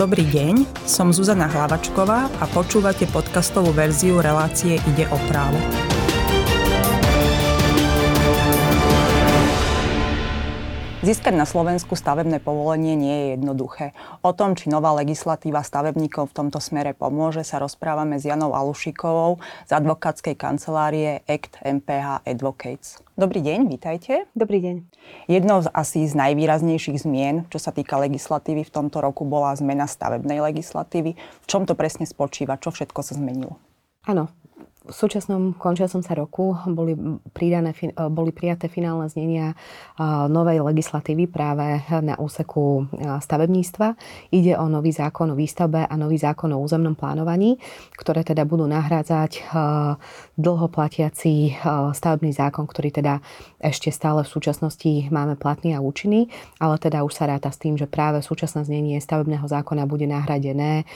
Dobrý deň, som Zuzana Hlavačková a počúvate podcastovú verziu relácie Ide o právo. Získať na Slovensku stavebné povolenie nie je jednoduché. O tom, či nová legislatíva stavebníkov v tomto smere pomôže, sa rozprávame s Janou Alušikovou z advokátskej kancelárie ACT MPH Advocates. Dobrý deň, vítajte. Dobrý deň. Jednou z asi z najvýraznejších zmien, čo sa týka legislatívy v tomto roku, bola zmena stavebnej legislatívy. V čom to presne spočíva? Čo všetko sa zmenilo? Áno, v súčasnom končiacom sa roku boli, pridané, e, boli prijaté finálne znenia e, novej legislatívy práve na úseku e, stavebníctva. Ide o nový zákon o výstavbe a nový zákon o územnom plánovaní, ktoré teda budú nahrádzať dlhoplatiaci stavebný zákon, ktorý teda ešte stále v súčasnosti máme platný a účinný, ale teda už sa ráta s tým, že práve súčasné znenie stavebného zákona bude nahradené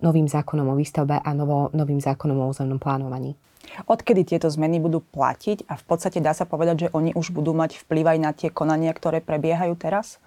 novým zákonom o výstavbe a novo, novým zákonom o územnom plánovaní plánovaní. Odkedy tieto zmeny budú platiť a v podstate dá sa povedať, že oni už budú mať vplyv aj na tie konania, ktoré prebiehajú teraz?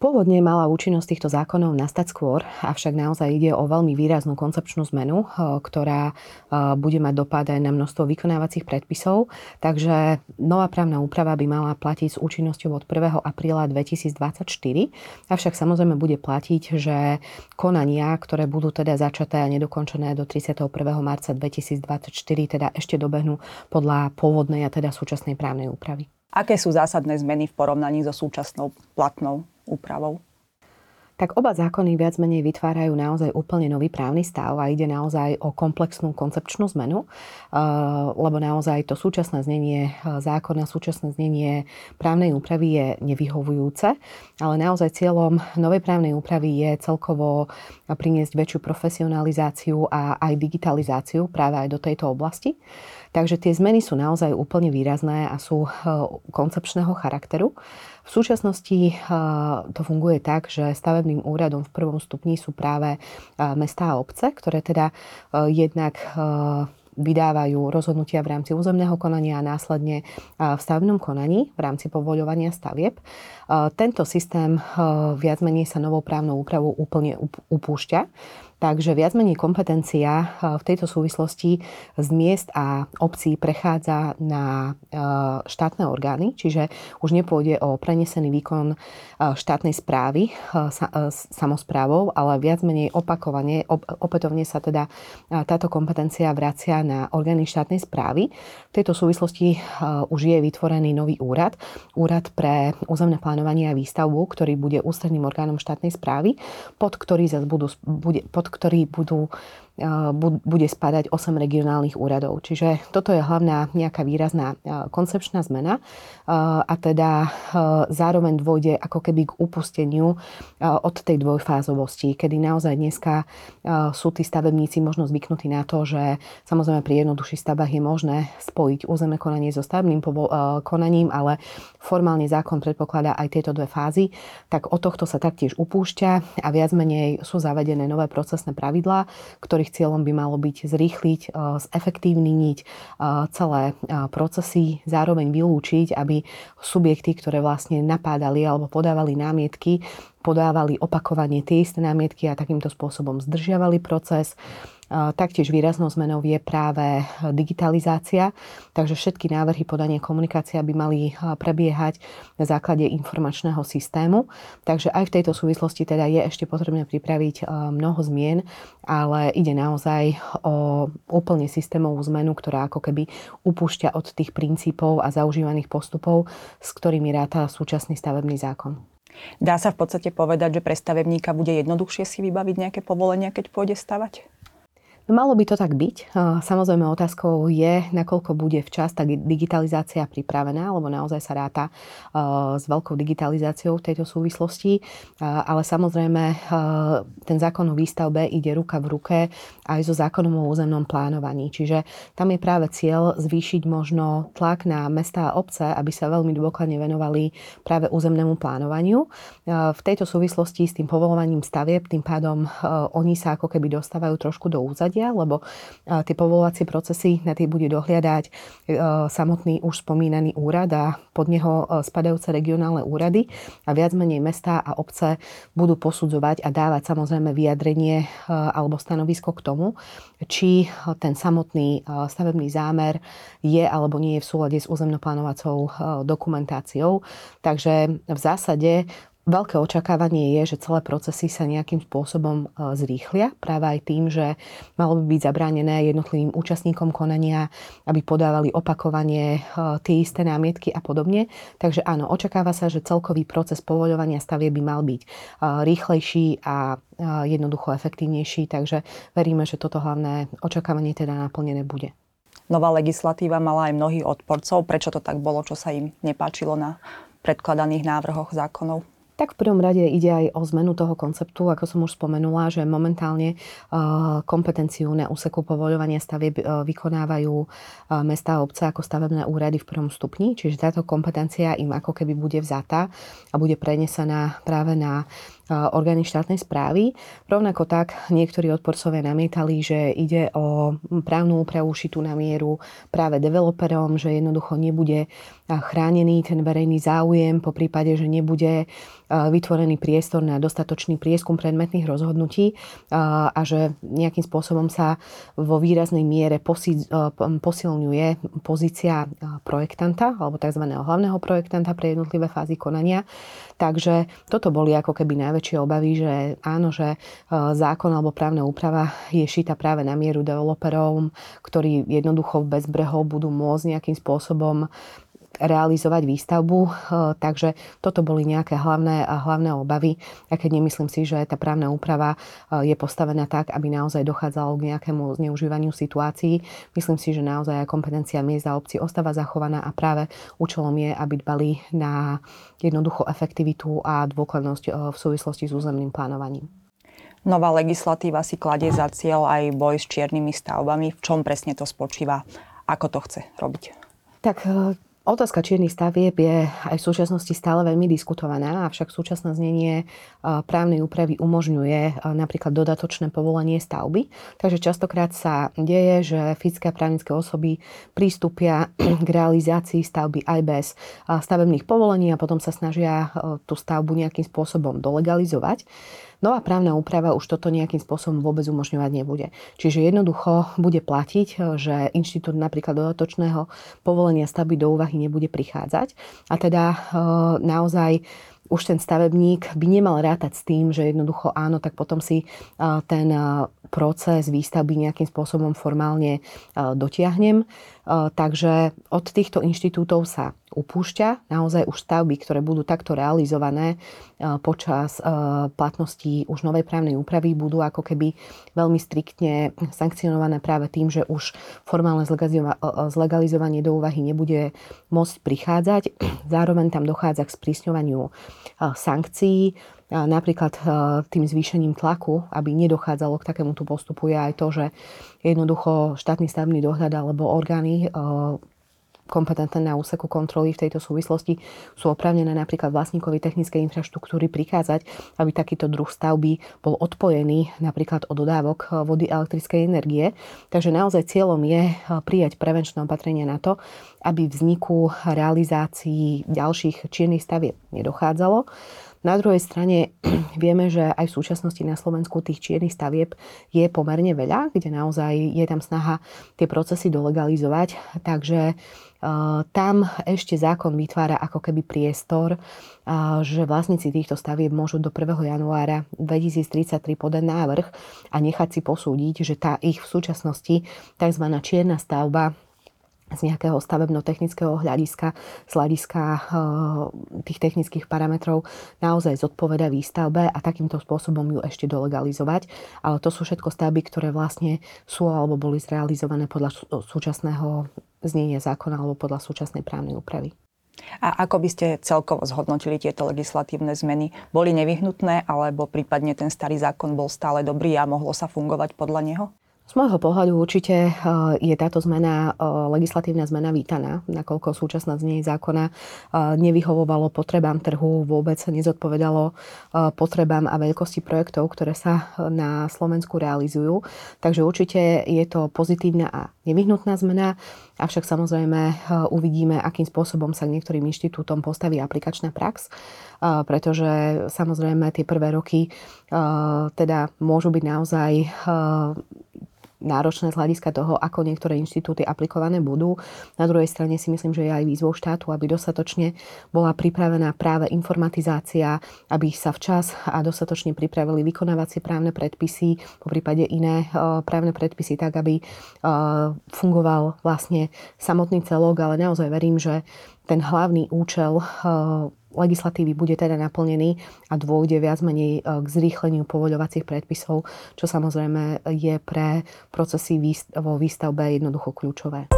Pôvodne mala účinnosť týchto zákonov nastať skôr, avšak naozaj ide o veľmi výraznú koncepčnú zmenu, eh, ktorá eh, bude mať dopad aj na množstvo vykonávacích predpisov. Takže nová právna úprava by mala platiť s účinnosťou od 1. apríla 2024. Avšak samozrejme bude platiť, že konania, ktoré budú teda začaté a nedokončené do 31. marca 2024, teda ešte dobehnú podľa pôvodnej a teda súčasnej právnej úpravy. Aké sú zásadné zmeny v porovnaní so súčasnou platnou úpravou? tak oba zákony viac menej vytvárajú naozaj úplne nový právny stav a ide naozaj o komplexnú koncepčnú zmenu, eh, lebo naozaj to súčasné znenie eh, zákona, súčasné znenie právnej úpravy je nevyhovujúce, ale naozaj cieľom novej právnej úpravy je celkovo priniesť väčšiu profesionalizáciu a aj digitalizáciu práve aj do tejto oblasti. Takže tie zmeny sú naozaj úplne výrazné a sú eh, koncepčného charakteru. V súčasnosti to funguje tak, že stavebným úradom v prvom stupni sú práve mestá a obce, ktoré teda jednak vydávajú rozhodnutia v rámci územného konania a následne v stavebnom konaní v rámci povoľovania stavieb. Tento systém viac menej sa novou právnou úpravou úplne upúšťa. Takže viac menej kompetencia eh, v tejto súvislosti z miest a obcí prechádza na eh, štátne orgány, čiže už nepôjde o prenesený výkon eh, štátnej správy samozprávou, ale viac menej opakovane, opätovne sa teda táto kompetencia vracia na orgány štátnej správy. V tejto súvislosti už je vytvorený nový úrad, úrad pre územné plánovanie a výstavbu, ktorý bude ústredným orgánom štátnej správy, pod ktorý zase budú, bude, pod ktorí budú bude spadať 8 regionálnych úradov. Čiže toto je hlavná nejaká výrazná koncepčná zmena a teda zároveň dôjde ako keby k upusteniu od tej dvojfázovosti, kedy naozaj dneska sú tí stavebníci možno zvyknutí na to, že samozrejme pri jednoduchších stavbách je možné spojiť územné konanie so stavebným konaním, ale formálne zákon predpokladá aj tieto dve fázy, tak od tohto sa taktiež upúšťa a viac menej sú zavedené nové procesné pravidlá, ktorých ich cieľom by malo byť zrýchliť, e, zefektívniť e, celé e, procesy, zároveň vylúčiť, aby subjekty, ktoré vlastne napádali alebo podávali námietky, podávali opakovanie tie isté námietky a takýmto spôsobom zdržiavali proces. Taktiež výraznou zmenou je práve digitalizácia, takže všetky návrhy podania komunikácia by mali prebiehať na základe informačného systému. Takže aj v tejto súvislosti teda je ešte potrebné pripraviť mnoho zmien, ale ide naozaj o úplne systémovú zmenu, ktorá ako keby upúšťa od tých princípov a zaužívaných postupov, s ktorými ráta súčasný stavebný zákon. Dá sa v podstate povedať, že pre stavebníka bude jednoduchšie si vybaviť nejaké povolenia, keď pôjde stavať? No, malo by to tak byť. Samozrejme otázkou je, nakoľko bude včas tá digitalizácia pripravená, lebo naozaj sa ráta s veľkou digitalizáciou v tejto súvislosti. Ale samozrejme ten zákon o výstavbe ide ruka v ruke aj so zákonom o územnom plánovaní. Čiže tam je práve cieľ zvýšiť možno tlak na mesta a obce, aby sa veľmi dôkladne venovali práve územnému plánovaniu. V tejto súvislosti s tým povolovaním stavieb, tým pádom oni sa ako keby dostávajú trošku do úzadia rozhodnutia, lebo tie povolovacie procesy na tie bude dohliadať samotný už spomínaný úrad a pod neho spadajúce regionálne úrady a viac menej mesta a obce budú posudzovať a dávať samozrejme vyjadrenie alebo stanovisko k tomu, či ten samotný stavebný zámer je alebo nie je v súlade s územnoplánovacou dokumentáciou. Takže v zásade Veľké očakávanie je, že celé procesy sa nejakým spôsobom e, zrýchlia, práve aj tým, že malo by byť zabránené jednotlivým účastníkom konania, aby podávali opakovanie e, tie isté námietky a podobne. Takže áno, očakáva sa, že celkový proces povoľovania stavie by mal byť e, rýchlejší a jednoducho efektívnejší, takže veríme, že toto hlavné očakávanie teda naplnené bude. Nová legislatíva mala aj mnohých odporcov. Prečo to tak bolo, čo sa im nepáčilo na predkladaných návrhoch zákonov? Tak v prvom rade ide aj o zmenu toho konceptu, ako som už spomenula, že momentálne kompetenciu na úseku povoľovania stavieb vykonávajú mesta a obce ako stavebné úrady v prvom stupni, čiže táto kompetencia im ako keby bude vzatá a bude prenesená práve na orgány štátnej správy. Rovnako tak niektorí odporcovia namietali, že ide o právnu úpravu šitú na mieru práve developerom, že jednoducho nebude chránený ten verejný záujem, po prípade, že nebude vytvorený priestor na dostatočný prieskum predmetných rozhodnutí a že nejakým spôsobom sa vo výraznej miere posilňuje pozícia projektanta alebo tzv. hlavného projektanta pre jednotlivé fázy konania. Takže toto boli ako keby najväčšie obavy, že áno, že zákon alebo právna úprava je šita práve na mieru developerov, ktorí jednoducho bez brehov budú môcť nejakým spôsobom realizovať výstavbu. E, takže toto boli nejaké hlavné, hlavné obavy. A keď nemyslím si, že tá právna úprava e, je postavená tak, aby naozaj dochádzalo k nejakému zneužívaniu situácií, myslím si, že naozaj aj kompetencia miest a obcí ostáva zachovaná a práve účelom je, aby dbali na jednoducho efektivitu a dôkladnosť e, v súvislosti s územným plánovaním. Nová legislatíva si kladie za cieľ aj boj s čiernymi stavbami. V čom presne to spočíva? Ako to chce robiť? Tak Otázka čiernych stavieb je aj v súčasnosti stále veľmi diskutovaná, avšak súčasné znenie právnej úpravy umožňuje napríklad dodatočné povolenie stavby. Takže častokrát sa deje, že fyzické a právnické osoby prístupia k realizácii stavby aj bez stavebných povolení a potom sa snažia tú stavbu nejakým spôsobom dolegalizovať. Nová právna úprava už toto nejakým spôsobom vôbec umožňovať nebude. Čiže jednoducho bude platiť, že inštitút napríklad dodatočného povolenia stavby do úvahy nebude prichádzať. A teda e, naozaj už ten stavebník by nemal rátať s tým, že jednoducho áno, tak potom si ten proces výstavby nejakým spôsobom formálne dotiahnem. Takže od týchto inštitútov sa upúšťa. Naozaj už stavby, ktoré budú takto realizované počas platnosti už novej právnej úpravy, budú ako keby veľmi striktne sankcionované práve tým, že už formálne zlegalizovanie do úvahy nebude môcť prichádzať. Zároveň tam dochádza k sprísňovaniu sankcií, napríklad tým zvýšením tlaku, aby nedochádzalo k takémuto postupu, je aj to, že jednoducho štátny stavebný dohľad alebo orgány kompetentné na úseku kontroly v tejto súvislosti sú oprávnené napríklad vlastníkovi technickej infraštruktúry prikázať, aby takýto druh stavby bol odpojený napríklad od dodávok vody a elektrickej energie. Takže naozaj cieľom je prijať prevenčné opatrenia na to, aby vzniku realizácii ďalších čiernych stavieb nedochádzalo. Na druhej strane vieme, že aj v súčasnosti na Slovensku tých čiernych stavieb je pomerne veľa, kde naozaj je tam snaha tie procesy dolegalizovať. Takže uh, tam ešte zákon vytvára ako keby priestor, uh, že vlastníci týchto stavieb môžu do 1. januára 2033 podať návrh a nechať si posúdiť, že tá ich v súčasnosti tzv. čierna stavba z nejakého stavebno-technického hľadiska, z hľadiska eh, tých technických parametrov naozaj zodpoveda výstavbe a takýmto spôsobom ju ešte dolegalizovať. Ale to sú všetko stavby, ktoré vlastne sú alebo boli zrealizované podľa súčasného znenia zákona alebo podľa súčasnej právnej úpravy. A ako by ste celkovo zhodnotili tieto legislatívne zmeny? Boli nevyhnutné alebo prípadne ten starý zákon bol stále dobrý a mohlo sa fungovať podľa neho? Z môjho pohľadu určite je táto zmena, legislatívna zmena vítaná, nakoľko súčasná znenie zákona nevyhovovalo potrebám trhu, vôbec nezodpovedalo potrebám a veľkosti projektov, ktoré sa na Slovensku realizujú. Takže určite je to pozitívna a nevyhnutná zmena, avšak samozrejme uvidíme, akým spôsobom sa k niektorým inštitútom postaví aplikačná prax, pretože samozrejme tie prvé roky teda môžu byť naozaj náročné z hľadiska toho, ako niektoré inštitúty aplikované budú. Na druhej strane si myslím, že je aj výzvou štátu, aby dostatočne bola pripravená práve informatizácia, aby sa včas a dostatočne pripravili vykonávacie právne predpisy, po prípade iné e, právne predpisy, tak aby e, fungoval vlastne samotný celok, ale naozaj verím, že ten hlavný účel e, legislatívy bude teda naplnený a dôjde viac menej e, k zrýchleniu povoľovacích predpisov, čo samozrejme je pre procesy vo výstavbe jednoducho kľúčové.